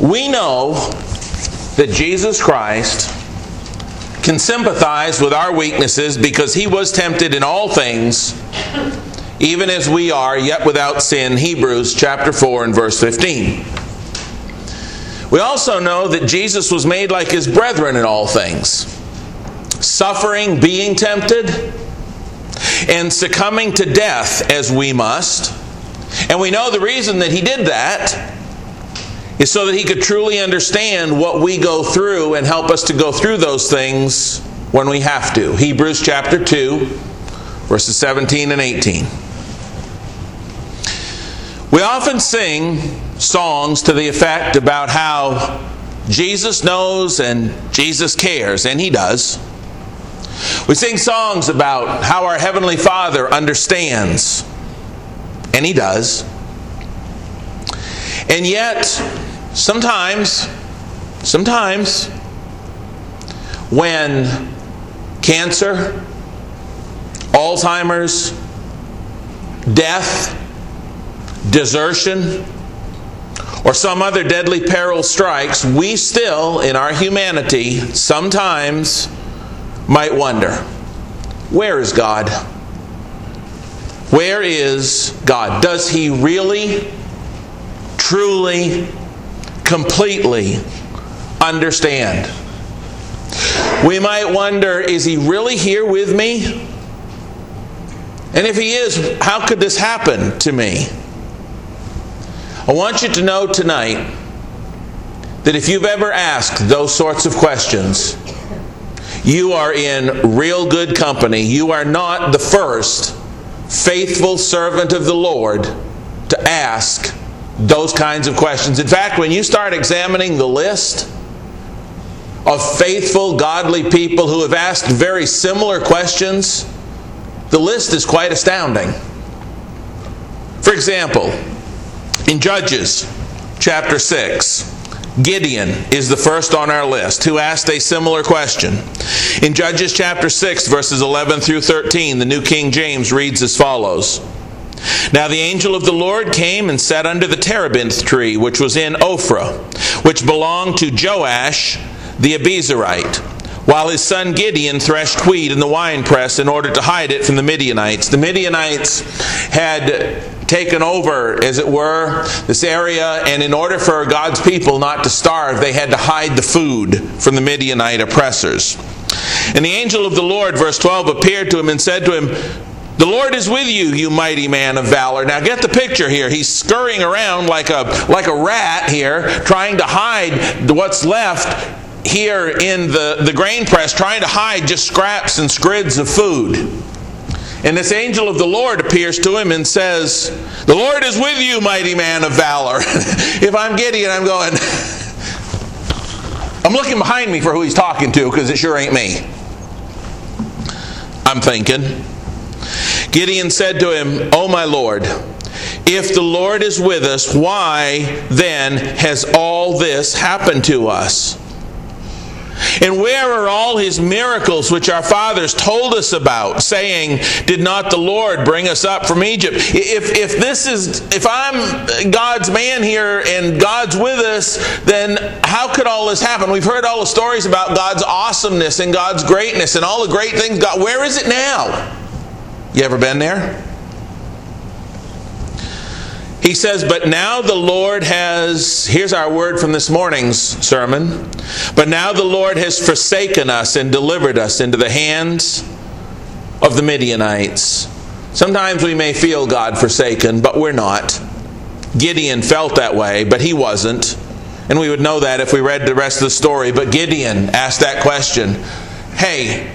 We know that Jesus Christ can sympathize with our weaknesses because he was tempted in all things, even as we are, yet without sin. Hebrews chapter 4 and verse 15. We also know that Jesus was made like his brethren in all things, suffering, being tempted, and succumbing to death as we must. And we know the reason that he did that is so that he could truly understand what we go through and help us to go through those things when we have to. Hebrews chapter 2, verses 17 and 18. We often sing songs to the effect about how Jesus knows and Jesus cares, and he does. We sing songs about how our Heavenly Father understands, and he does. And yet, sometimes, sometimes, when cancer, Alzheimer's, death, desertion, or some other deadly peril strikes, we still, in our humanity, sometimes might wonder where is God? Where is God? Does He really, truly, completely understand? We might wonder is He really here with me? And if He is, how could this happen to me? I want you to know tonight that if you've ever asked those sorts of questions, you are in real good company. You are not the first faithful servant of the Lord to ask those kinds of questions. In fact, when you start examining the list of faithful, godly people who have asked very similar questions, the list is quite astounding. For example, in Judges chapter 6, Gideon is the first on our list who asked a similar question. In Judges chapter 6, verses 11 through 13, the New King James reads as follows Now the angel of the Lord came and sat under the terebinth tree, which was in Ophrah, which belonged to Joash the Abiezrite while his son Gideon threshed wheat in the winepress in order to hide it from the Midianites. The Midianites had taken over, as it were, this area, and in order for God's people not to starve, they had to hide the food from the Midianite oppressors. And the angel of the Lord, verse 12, appeared to him and said to him, the Lord is with you, you mighty man of valor. Now get the picture here. He's scurrying around like a like a rat here, trying to hide what's left here in the, the grain press trying to hide just scraps and scrids of food. And this angel of the Lord appears to him and says, The Lord is with you, mighty man of valor. if I'm Gideon, I'm going, I'm looking behind me for who he's talking to because it sure ain't me. I'm thinking. Gideon said to him, Oh, my Lord, if the Lord is with us, why then has all this happened to us? And where are all his miracles which our fathers told us about, saying, Did not the Lord bring us up from Egypt? If, if this is, if I'm God's man here and God's with us, then how could all this happen? We've heard all the stories about God's awesomeness and God's greatness and all the great things God, where is it now? You ever been there? He says, But now the Lord has, here's our word from this morning's sermon, but now the Lord has forsaken us and delivered us into the hands of the Midianites. Sometimes we may feel God forsaken, but we're not. Gideon felt that way, but he wasn't. And we would know that if we read the rest of the story. But Gideon asked that question Hey,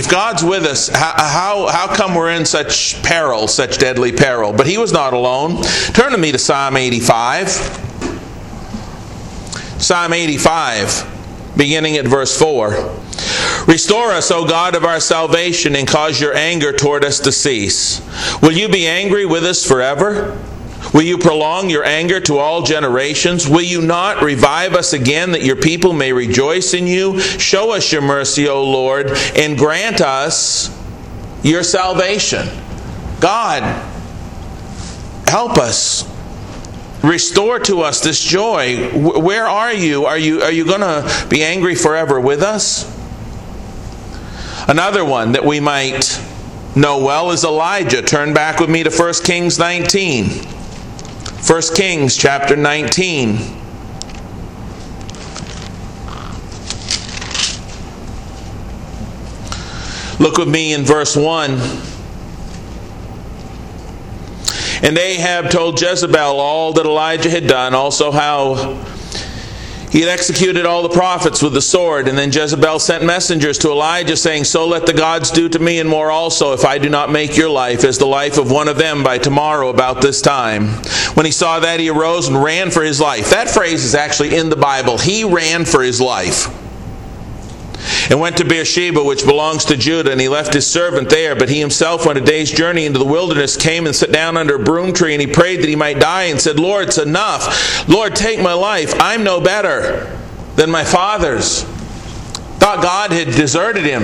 if God's with us, how, how, how, come we're in such peril, such deadly peril? But he was not alone. Turn to me to Psalm 85. Psalm 85, beginning at verse 4. Restore us, O God of our salvation, and cause your anger toward us to cease. Will you be angry with us forever? Will you prolong your anger to all generations? Will you not revive us again that your people may rejoice in you? Show us your mercy, O Lord, and grant us your salvation. God, help us restore to us this joy. Where are you? Are you, are you going to be angry forever with us? Another one that we might know well is Elijah. Turn back with me to 1 Kings 19. 1 Kings chapter 19. Look with me in verse 1. And Ahab told Jezebel all that Elijah had done, also how he had executed all the prophets with the sword. And then Jezebel sent messengers to Elijah, saying, So let the gods do to me and more also, if I do not make your life as the life of one of them by tomorrow about this time. When he saw that, he arose and ran for his life. That phrase is actually in the Bible. He ran for his life and went to Beersheba, which belongs to Judah, and he left his servant there. But he himself went a day's journey into the wilderness, came and sat down under a broom tree, and he prayed that he might die, and said, Lord, it's enough. Lord, take my life. I'm no better than my fathers. Thought God had deserted him.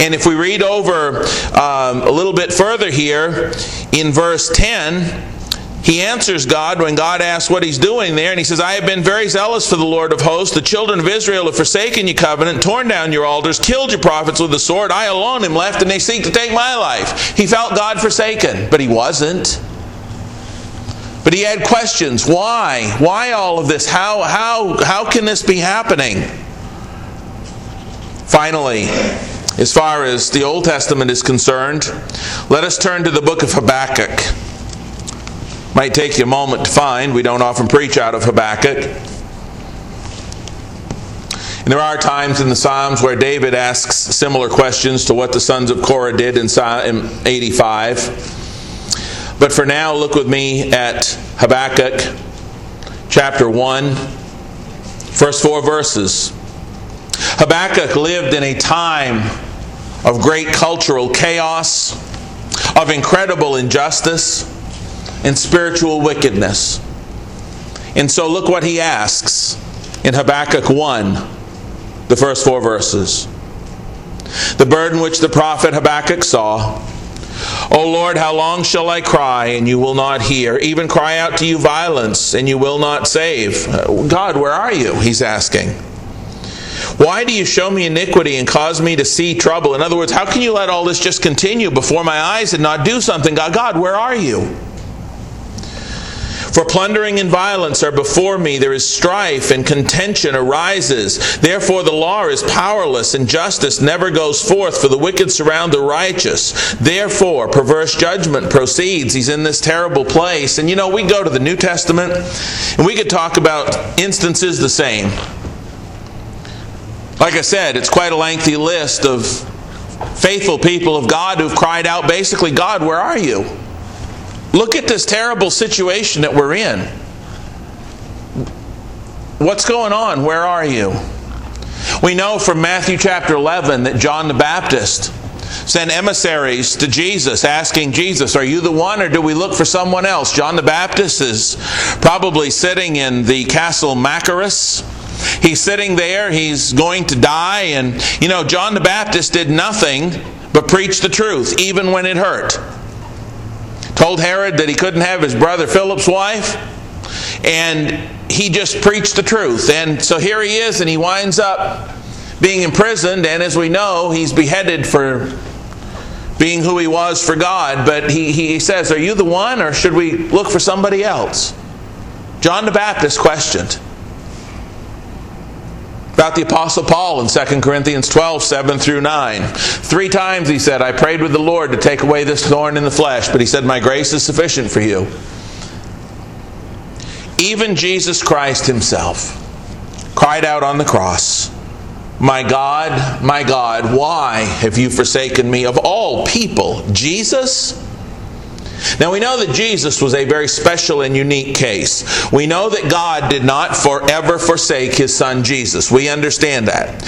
And if we read over um, a little bit further here, in verse 10, he answers God when God asks what he's doing there, and he says, I have been very zealous for the Lord of hosts. The children of Israel have forsaken your covenant, torn down your altars, killed your prophets with the sword. I alone am left, and they seek to take my life. He felt God forsaken, but he wasn't. But he had questions. Why? Why all of this? How, how, how can this be happening? Finally, as far as the Old Testament is concerned, let us turn to the book of Habakkuk. Might take you a moment to find. We don't often preach out of Habakkuk. And there are times in the Psalms where David asks similar questions to what the sons of Korah did in 85. But for now, look with me at Habakkuk chapter 1, first four verses. Habakkuk lived in a time of great cultural chaos, of incredible injustice and spiritual wickedness. And so look what he asks in Habakkuk 1, the first four verses. The burden which the prophet Habakkuk saw. O Lord, how long shall I cry and you will not hear? Even cry out to you violence and you will not save. Uh, God, where are you? He's asking. Why do you show me iniquity and cause me to see trouble? In other words, how can you let all this just continue before my eyes and not do something? God, God, where are you? For plundering and violence are before me. There is strife and contention arises. Therefore, the law is powerless and justice never goes forth, for the wicked surround the righteous. Therefore, perverse judgment proceeds. He's in this terrible place. And you know, we go to the New Testament and we could talk about instances the same. Like I said, it's quite a lengthy list of faithful people of God who've cried out basically, God, where are you? Look at this terrible situation that we're in. What's going on? Where are you? We know from Matthew chapter 11 that John the Baptist sent emissaries to Jesus asking Jesus, Are you the one or do we look for someone else? John the Baptist is probably sitting in the castle Machaerus. He's sitting there, he's going to die, and you know, John the Baptist did nothing but preach the truth, even when it hurt told Herod that he couldn't have his brother Philip's wife, and he just preached the truth. And so here he is, and he winds up being imprisoned, and as we know, he's beheaded for being who he was for God. But he, he says, Are you the one, or should we look for somebody else? John the Baptist questioned about the Apostle Paul in 2 Corinthians 12, 7 through 9. Three times he said, I prayed with the Lord to take away this thorn in the flesh, but he said, My grace is sufficient for you. Even Jesus Christ himself cried out on the cross, My God, my God, why have you forsaken me? Of all people, Jesus now we know that Jesus was a very special and unique case. We know that God did not forever forsake his son Jesus. We understand that.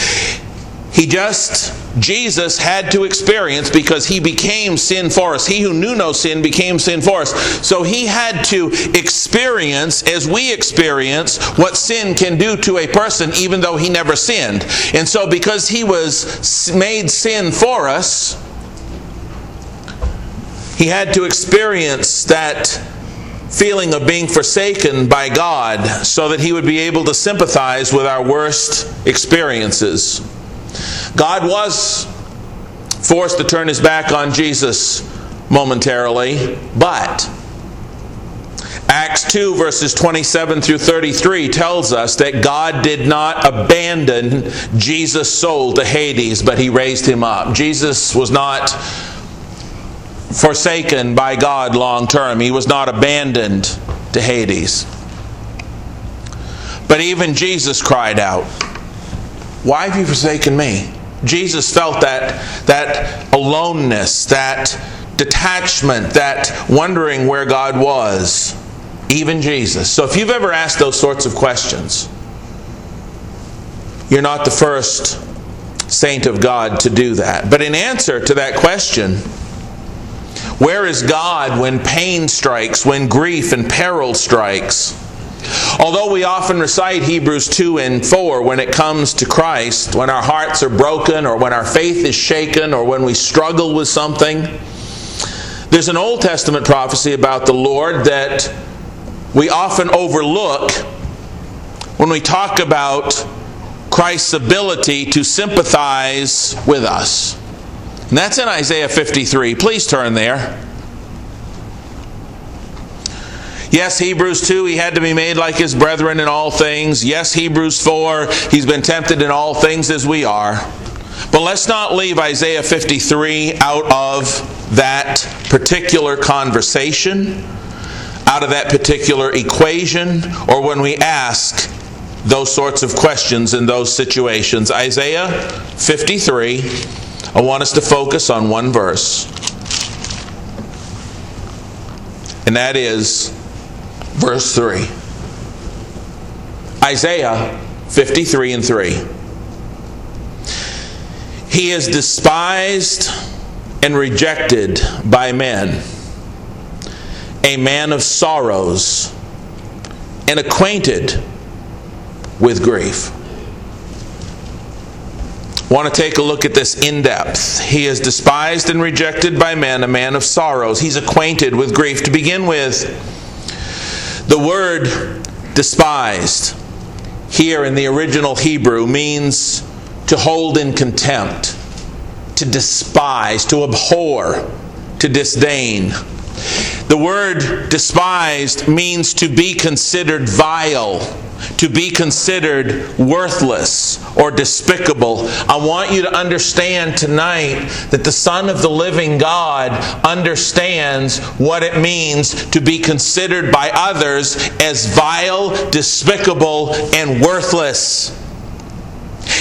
He just, Jesus had to experience because he became sin for us. He who knew no sin became sin for us. So he had to experience, as we experience, what sin can do to a person even though he never sinned. And so because he was made sin for us, he had to experience that feeling of being forsaken by God so that he would be able to sympathize with our worst experiences. God was forced to turn his back on Jesus momentarily, but Acts 2, verses 27 through 33 tells us that God did not abandon Jesus' soul to Hades, but he raised him up. Jesus was not forsaken by God long term, he was not abandoned to Hades. But even Jesus cried out, Why have you forsaken me? Jesus felt that, that aloneness, that detachment, that wondering where God was. Even Jesus. So if you've ever asked those sorts of questions, you're not the first saint of God to do that. But in answer to that question, where is God when pain strikes, when grief and peril strikes? Although we often recite Hebrews 2 and 4 when it comes to Christ, when our hearts are broken or when our faith is shaken or when we struggle with something, there's an Old Testament prophecy about the Lord that we often overlook when we talk about Christ's ability to sympathize with us. And that's in Isaiah 53. Please turn there. Yes, Hebrews 2, he had to be made like his brethren in all things. Yes, Hebrews 4, he's been tempted in all things as we are. But let's not leave Isaiah 53 out of that particular conversation, out of that particular equation, or when we ask those sorts of questions in those situations. Isaiah 53, I want us to focus on one verse, and that is verse 3. Isaiah 53 and 3. He is despised and rejected by men, a man of sorrows and acquainted with grief. Want to take a look at this in depth. He is despised and rejected by men, a man of sorrows. He's acquainted with grief. To begin with, the word despised here in the original Hebrew means to hold in contempt, to despise, to abhor, to disdain. The word despised means to be considered vile, to be considered worthless or despicable. I want you to understand tonight that the Son of the living God understands what it means to be considered by others as vile, despicable, and worthless.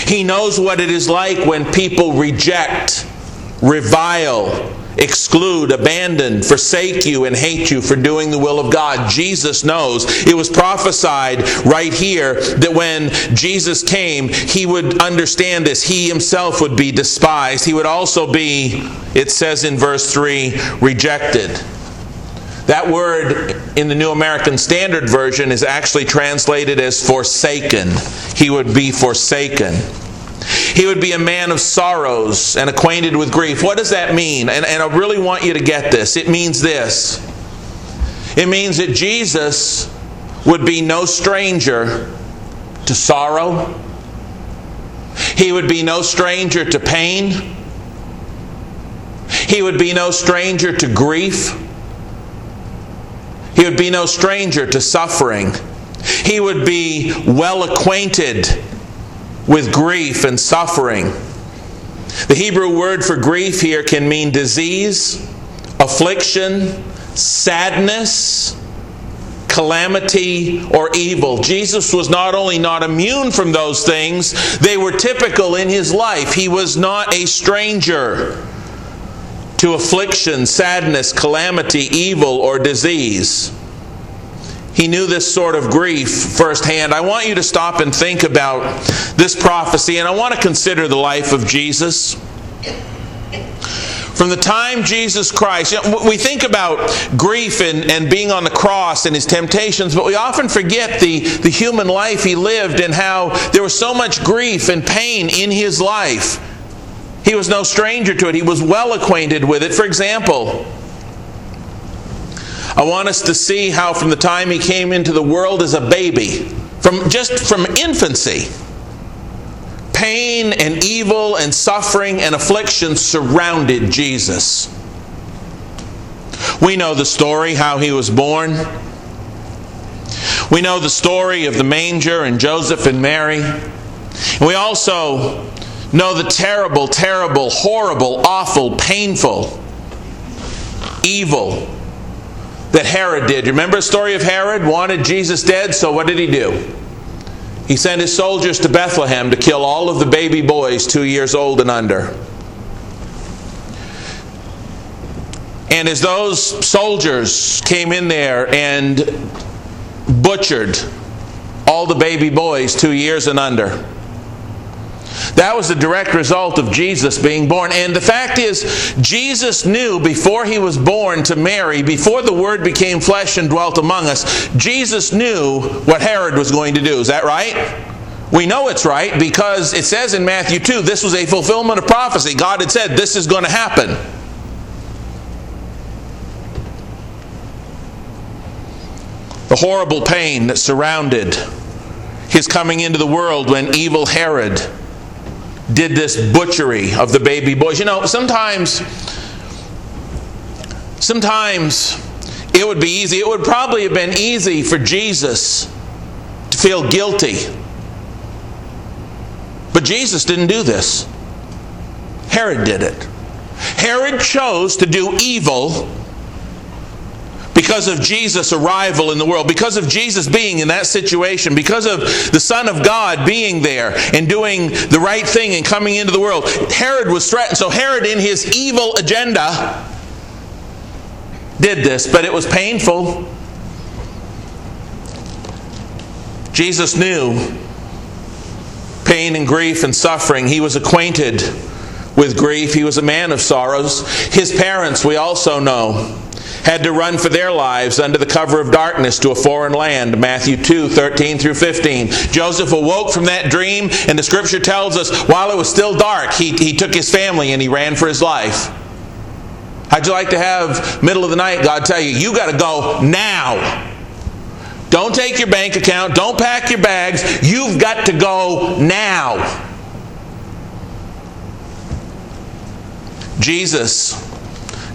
He knows what it is like when people reject, revile, exclude, abandon, forsake you, and hate you for doing the will of God. Jesus knows. It was prophesied right here that when Jesus came, he would understand this. He himself would be despised. He would also be, it says in verse 3, rejected. That word in the New American Standard Version is actually translated as forsaken. He would be forsaken. He would be a man of sorrows and acquainted with grief. What does that mean? And, and I really want you to get this. It means this it means that Jesus would be no stranger to sorrow, he would be no stranger to pain, he would be no stranger to grief, he would be no stranger to suffering. He would be well acquainted with grief and suffering. The Hebrew word for grief here can mean disease, affliction, sadness, calamity, or evil. Jesus was not only not immune from those things, they were typical in his life. He was not a stranger to affliction, sadness, calamity, evil, or disease. He knew this sort of grief firsthand. I want you to stop and think about this prophecy, and I want to consider the life of Jesus. From the time Jesus Christ, you know, we think about grief and, and being on the cross and his temptations, but we often forget the, the human life he lived and how there was so much grief and pain in his life. He was no stranger to it, he was well acquainted with it. For example, I want us to see how from the time he came into the world as a baby, from just from infancy, pain and evil and suffering and affliction surrounded Jesus. We know the story how he was born. We know the story of the manger and Joseph and Mary. And we also know the terrible, terrible, horrible, awful, painful, evil that Herod did. You Remember the story of Herod? Wanted Jesus dead, so what did he do? He sent his soldiers to Bethlehem to kill all of the baby boys two years old and under. And as those soldiers came in there and butchered all the baby boys two years and under, that was a direct result of Jesus being born. And the fact is, Jesus knew before he was born to Mary, before the Word became flesh and dwelt among us, Jesus knew what Herod was going to do. Is that right? We know it's right because it says in Matthew 2 this was a fulfillment of prophecy. God had said this is going to happen. The horrible pain that surrounded his coming into the world when evil Herod did this butchery of the baby boys. You know, sometimes, sometimes it would be easy. It would probably have been easy for Jesus to feel guilty. But Jesus didn't do this. Herod did it. Herod chose to do evil because of Jesus' arrival in the world, because of Jesus being in that situation, because of the Son of God being there and doing the right thing and coming into the world, Herod was threatened. So Herod, in his evil agenda, did this, but it was painful. Jesus knew pain and grief and suffering. He was acquainted with grief. He was a man of sorrows. His parents, we also know, had to run for their lives under the cover of darkness to a foreign land. Matthew 2 13 through 15. Joseph awoke from that dream, and the scripture tells us while it was still dark, he, he took his family and he ran for his life. How'd you like to have middle of the night God tell you, you got to go now? Don't take your bank account, don't pack your bags, you've got to go now. Jesus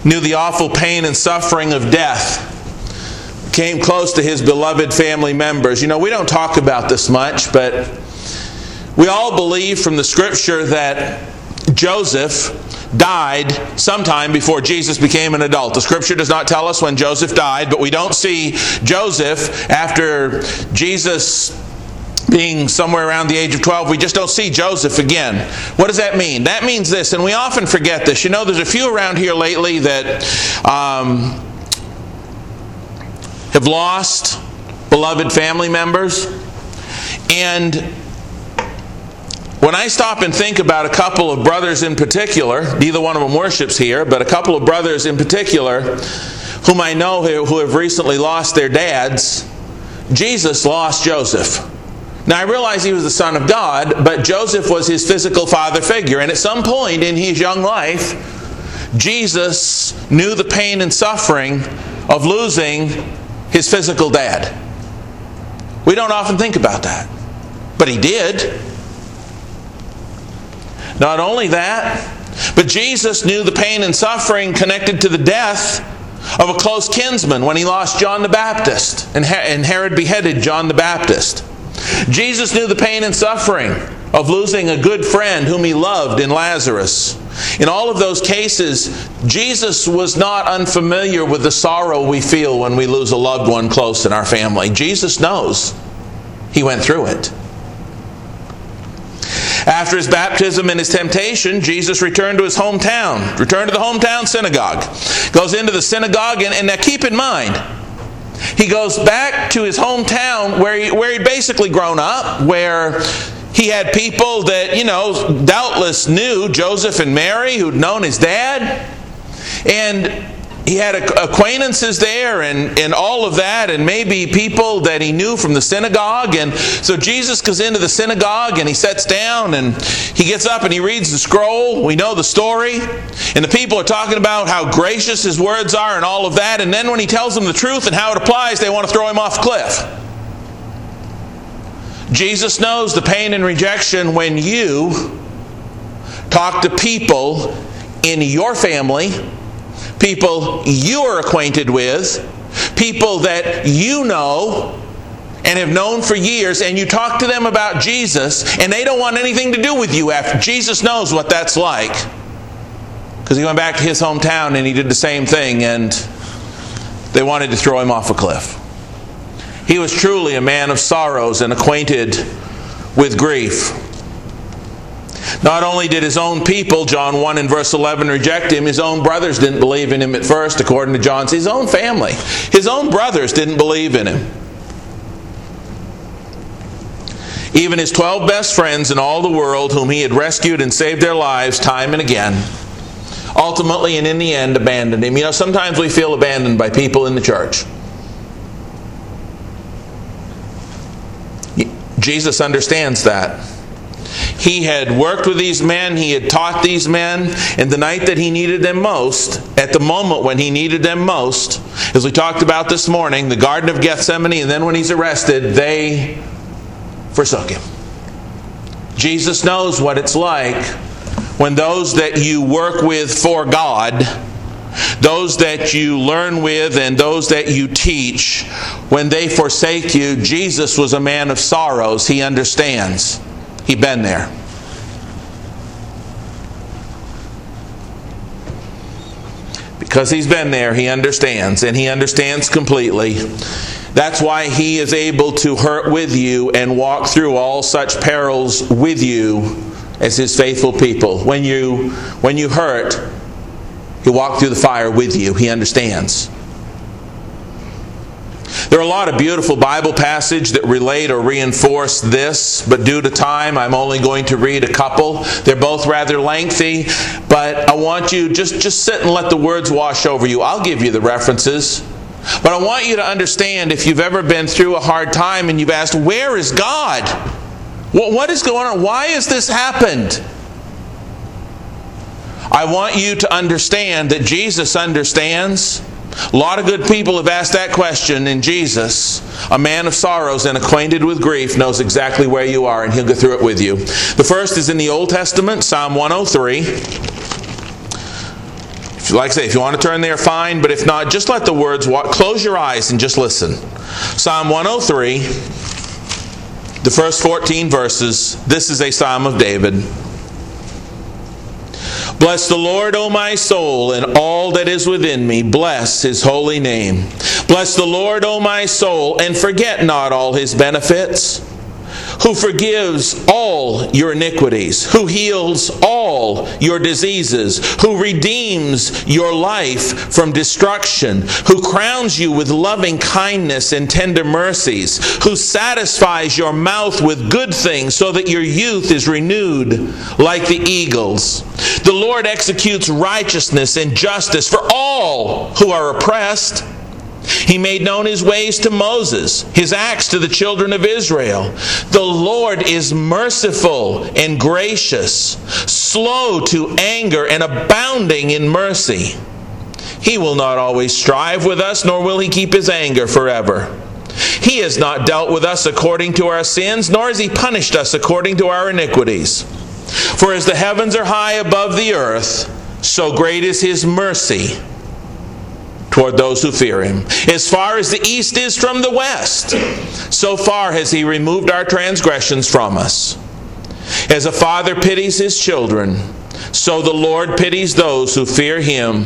knew the awful pain and suffering of death, came close to his beloved family members. You know, we don't talk about this much, but we all believe from the scripture that Joseph died sometime before Jesus became an adult. The scripture does not tell us when Joseph died, but we don't see Joseph after Jesus being somewhere around the age of 12, we just don't see Joseph again. What does that mean? That means this, and we often forget this. You know, there's a few around here lately that um, have lost beloved family members. And when I stop and think about a couple of brothers in particular, neither one of them worships here, but a couple of brothers in particular whom I know who have recently lost their dads, Jesus lost Joseph. Now, I realize he was the Son of God, but Joseph was his physical father figure. And at some point in his young life, Jesus knew the pain and suffering of losing his physical dad. We don't often think about that, but he did. Not only that, but Jesus knew the pain and suffering connected to the death of a close kinsman when he lost John the Baptist and Herod beheaded John the Baptist. Jesus knew the pain and suffering of losing a good friend whom he loved in Lazarus. In all of those cases, Jesus was not unfamiliar with the sorrow we feel when we lose a loved one close in our family. Jesus knows. He went through it. After his baptism and his temptation, Jesus returned to his hometown, returned to the hometown synagogue. Goes into the synagogue, and, and now keep in mind, he goes back to his hometown where, he, where he'd basically grown up, where he had people that, you know, doubtless knew Joseph and Mary, who'd known his dad. And he had acquaintances there and, and all of that, and maybe people that he knew from the synagogue. And so Jesus goes into the synagogue and he sits down and he gets up and he reads the scroll. We know the story. And the people are talking about how gracious his words are and all of that. And then when he tells them the truth and how it applies, they want to throw him off a cliff. Jesus knows the pain and rejection when you talk to people in your family people you are acquainted with, people that you know and have known for years, and you talk to them about Jesus, and they don't want anything to do with you after. Jesus knows what that's like. Because he went back to his hometown and he did the same thing, and they wanted to throw him off a cliff. He was truly a man of sorrows and acquainted with grief. Not only did his own people, John 1 and verse 11, reject him, his own brothers didn't believe in him at first, according to John's. His own family, his own brothers didn't believe in him. Even his 12 best friends in all the world, whom he had rescued and saved their lives time and again, ultimately and in the end abandoned him. You know, sometimes we feel abandoned by people in the church. Jesus understands that. He had worked with these men, he had taught these men, and the night that he needed them most, at the moment when he needed them most, as we talked about this morning, the Garden of Gethsemane, and then when he's arrested, they forsook him. Jesus knows what it's like when those that you work with for God, those that you learn with, and those that you teach, when they forsake you, Jesus was a man of sorrows. He understands. He'd been there. Because he's been there, he understands, and he understands completely. That's why he is able to hurt with you and walk through all such perils with you as his faithful people. When you when you hurt, he walked through the fire with you. He understands. There are a lot of beautiful Bible passages that relate or reinforce this, but due to time, I'm only going to read a couple. They're both rather lengthy, but I want you just just sit and let the words wash over you. I'll give you the references. But I want you to understand if you've ever been through a hard time and you've asked, Where is God? What, What is going on? Why has this happened? I want you to understand that Jesus understands a lot of good people have asked that question, and Jesus, a man of sorrows and acquainted with grief, knows exactly where you are, and he'll go through it with you. The first is in the Old Testament, Psalm 103. Like I say, if you want to turn there, fine, but if not, just let the words walk. Close your eyes and just listen. Psalm 103, the first 14 verses. This is a psalm of David. Bless the Lord, O my soul, and all that is within me. Bless his holy name. Bless the Lord, O my soul, and forget not all his benefits who forgives all your iniquities, who heals all your diseases, who redeems your life from destruction, who crowns you with loving kindness and tender mercies, who satisfies your mouth with good things so that your youth is renewed like the eagles. The Lord executes righteousness and justice for all who are oppressed. He made known his ways to Moses, his acts to the children of Israel. The Lord is merciful and gracious, slow to anger, and abounding in mercy. He will not always strive with us, nor will he keep his anger forever. He has not dealt with us according to our sins, nor has he punished us according to our iniquities. For as the heavens are high above the earth, so great is his mercy toward those who fear him. As far as the east is from the west, so far has he removed our transgressions from us. As a father pities his children, so the Lord pities those who fear him,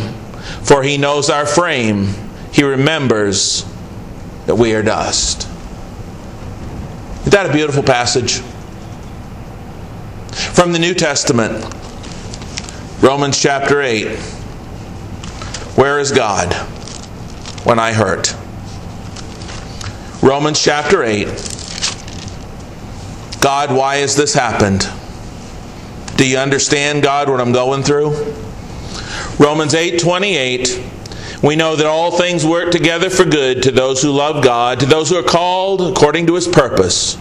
for he knows our frame. He remembers that we are dust. Isn't that a beautiful passage? From the New Testament, Romans chapter 8. Where is God? When I hurt. Romans chapter 8. God, why has this happened? Do you understand, God, what I'm going through? Romans 8 28. We know that all things work together for good to those who love God, to those who are called according to his purpose.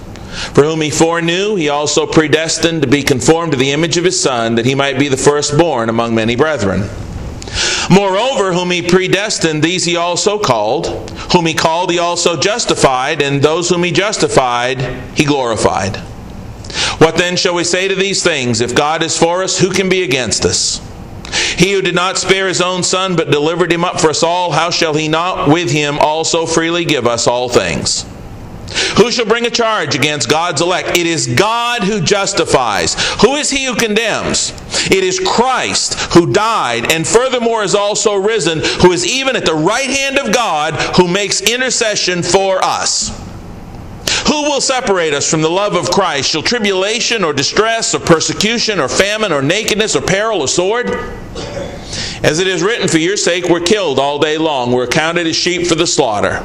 For whom he foreknew, he also predestined to be conformed to the image of his Son, that he might be the firstborn among many brethren. Moreover, whom he predestined, these he also called. Whom he called, he also justified, and those whom he justified, he glorified. What then shall we say to these things? If God is for us, who can be against us? He who did not spare his own son, but delivered him up for us all, how shall he not with him also freely give us all things? Who shall bring a charge against God's elect? It is God who justifies. Who is he who condemns? It is Christ who died and furthermore is also risen, who is even at the right hand of God, who makes intercession for us. Who will separate us from the love of Christ? Shall tribulation or distress or persecution or famine or nakedness or peril or sword? As it is written, For your sake we're killed all day long, we're counted as sheep for the slaughter.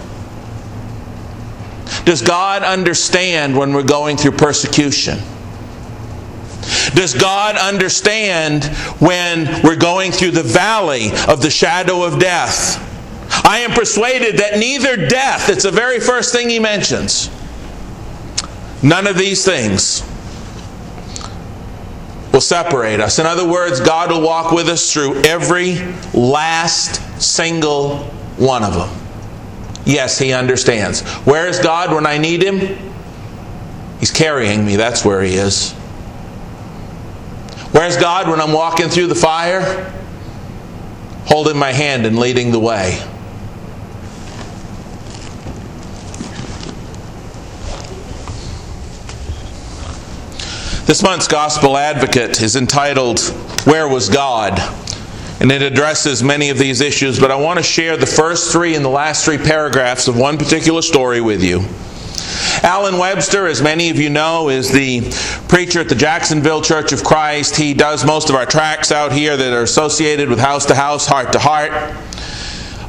Does God understand when we're going through persecution? Does God understand when we're going through the valley of the shadow of death? I am persuaded that neither death, it's the very first thing he mentions, none of these things will separate us. In other words, God will walk with us through every last single one of them. Yes, he understands. Where is God when I need him? He's carrying me. That's where he is. Where's God when I'm walking through the fire? Holding my hand and leading the way. This month's Gospel Advocate is entitled, Where Was God? And it addresses many of these issues, but I want to share the first three and the last three paragraphs of one particular story with you. Alan Webster, as many of you know, is the preacher at the Jacksonville Church of Christ. He does most of our tracks out here that are associated with house to house, heart to heart.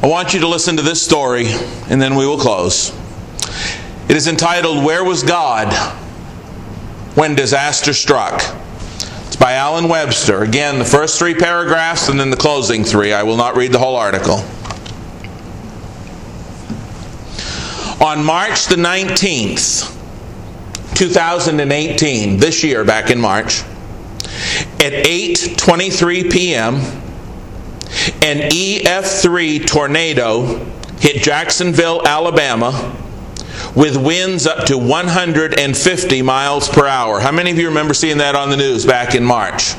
I want you to listen to this story, and then we will close. It is entitled, Where Was God? when disaster struck. By Alan Webster. Again, the first three paragraphs and then the closing three. I will not read the whole article. On March the 19th, 2018, this year back in March, at 8:23 p.m., an EF3 tornado hit Jacksonville, Alabama with winds up to 150 miles per hour. How many of you remember seeing that on the news back in March?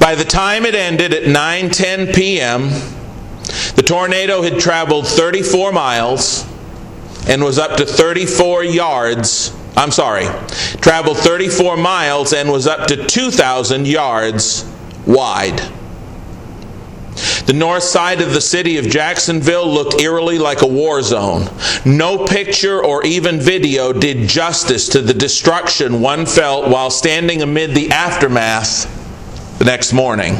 By the time it ended at 9:10 p.m., the tornado had traveled 34 miles and was up to 34 yards. I'm sorry, traveled 34 miles and was up to 2,000 yards wide. The north side of the city of Jacksonville looked eerily like a war zone. No picture or even video did justice to the destruction one felt while standing amid the aftermath the next morning.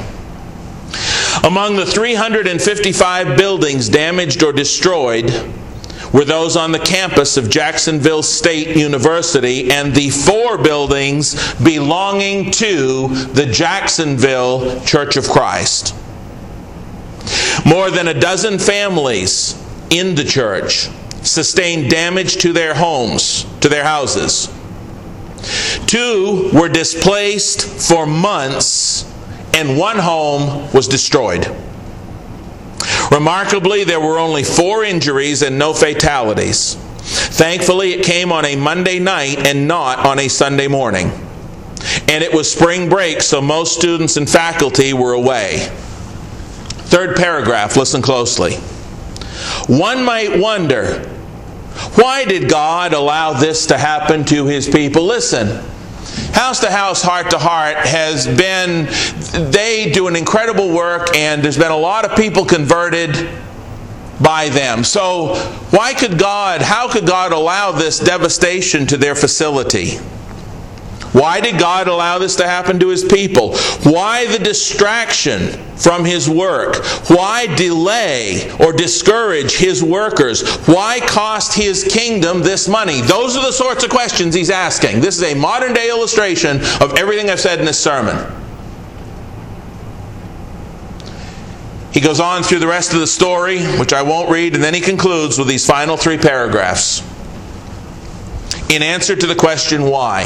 Among the 355 buildings damaged or destroyed were those on the campus of Jacksonville State University and the four buildings belonging to the Jacksonville Church of Christ. More than a dozen families in the church sustained damage to their homes, to their houses. Two were displaced for months, and one home was destroyed. Remarkably, there were only four injuries and no fatalities. Thankfully, it came on a Monday night and not on a Sunday morning. And it was spring break, so most students and faculty were away. Third paragraph, listen closely. One might wonder why did God allow this to happen to his people? Listen, House to House, Heart to Heart has been, they do an incredible work, and there's been a lot of people converted by them. So, why could God, how could God allow this devastation to their facility? Why did God allow this to happen to his people? Why the distraction from his work? Why delay or discourage his workers? Why cost his kingdom this money? Those are the sorts of questions he's asking. This is a modern day illustration of everything I've said in this sermon. He goes on through the rest of the story, which I won't read, and then he concludes with these final three paragraphs. In answer to the question, why?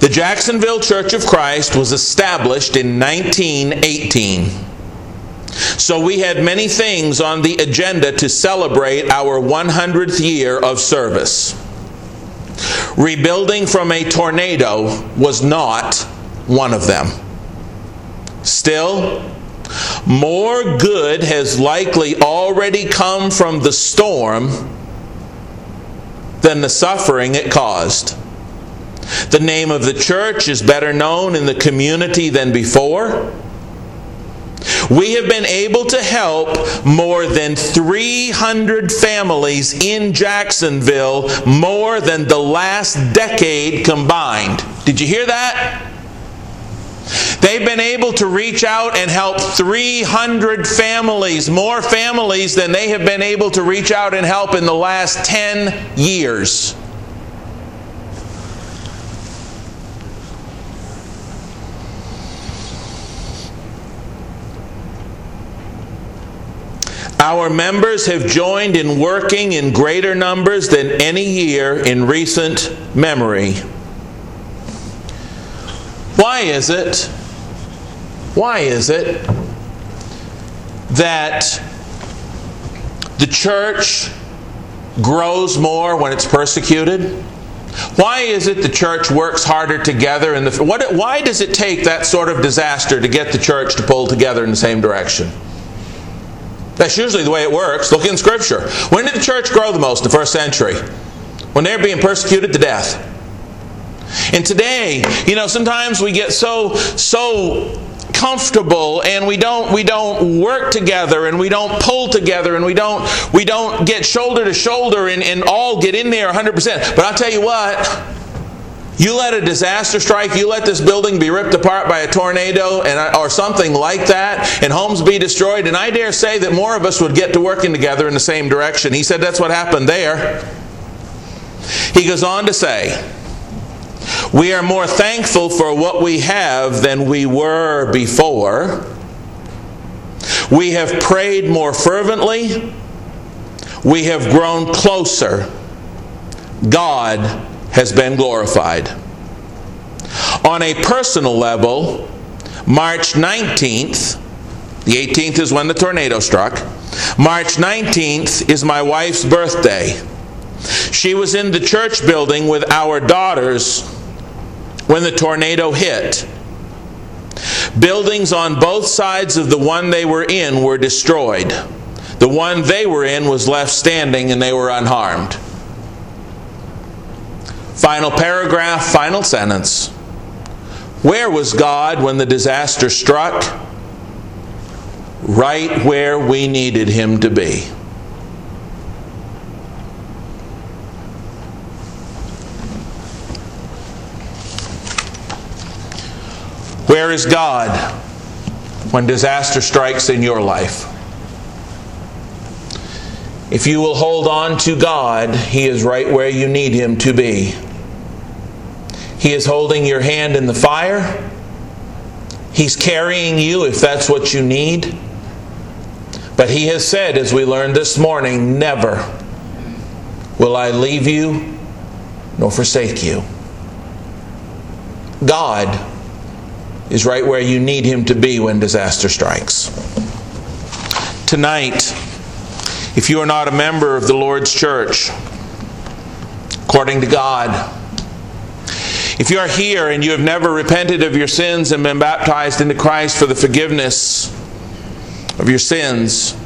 The Jacksonville Church of Christ was established in 1918. So we had many things on the agenda to celebrate our 100th year of service. Rebuilding from a tornado was not one of them. Still, more good has likely already come from the storm than the suffering it caused. The name of the church is better known in the community than before. We have been able to help more than 300 families in Jacksonville more than the last decade combined. Did you hear that? They've been able to reach out and help 300 families, more families than they have been able to reach out and help in the last 10 years. Our members have joined in working in greater numbers than any year in recent memory. Why is it? Why is it that the church grows more when it's persecuted? Why is it the church works harder together? In the, what, why does it take that sort of disaster to get the church to pull together in the same direction? That's usually the way it works. Look in Scripture. When did the church grow the most in the first century? When they're being persecuted to death. And today, you know, sometimes we get so so comfortable and we don't we don't work together and we don't pull together and we don't we don't get shoulder to shoulder and, and all get in there 100%. But I'll tell you what, you let a disaster strike, you let this building be ripped apart by a tornado and, uh, or something like that, and homes be destroyed, and I dare say that more of us would get to working together in the same direction. He said that's what happened there. He goes on to say, We are more thankful for what we have than we were before. We have prayed more fervently. We have grown closer. God has been glorified. On a personal level, March 19th, the 18th is when the tornado struck. March 19th is my wife's birthday. She was in the church building with our daughters when the tornado hit. Buildings on both sides of the one they were in were destroyed. The one they were in was left standing and they were unharmed. Final paragraph, final sentence. Where was God when the disaster struck? Right where we needed Him to be. Where is God when disaster strikes in your life? If you will hold on to God, He is right where you need Him to be. He is holding your hand in the fire. He's carrying you if that's what you need. But He has said, as we learned this morning, never will I leave you nor forsake you. God is right where you need Him to be when disaster strikes. Tonight, if you are not a member of the Lord's church, according to God, if you are here and you have never repented of your sins and been baptized into Christ for the forgiveness of your sins,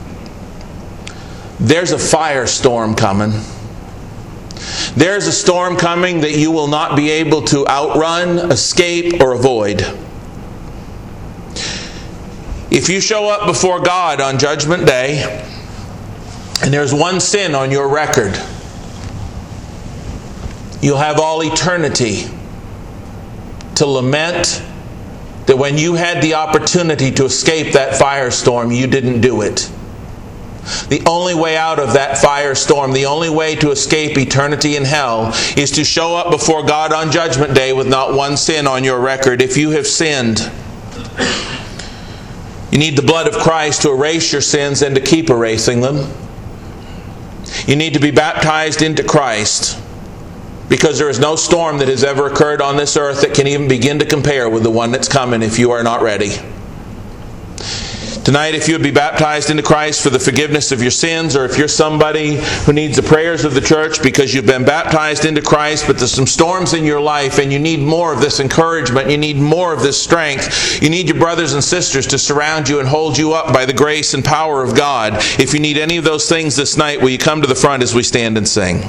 there's a firestorm coming. There's a storm coming that you will not be able to outrun, escape, or avoid. If you show up before God on Judgment Day and there's one sin on your record, you'll have all eternity to lament that when you had the opportunity to escape that firestorm, you didn't do it. The only way out of that firestorm, the only way to escape eternity in hell, is to show up before God on Judgment Day with not one sin on your record. If you have sinned, you need the blood of Christ to erase your sins and to keep erasing them. You need to be baptized into Christ because there is no storm that has ever occurred on this earth that can even begin to compare with the one that's coming if you are not ready. Tonight, if you would be baptized into Christ for the forgiveness of your sins, or if you're somebody who needs the prayers of the church because you've been baptized into Christ, but there's some storms in your life and you need more of this encouragement, you need more of this strength, you need your brothers and sisters to surround you and hold you up by the grace and power of God. If you need any of those things this night, will you come to the front as we stand and sing?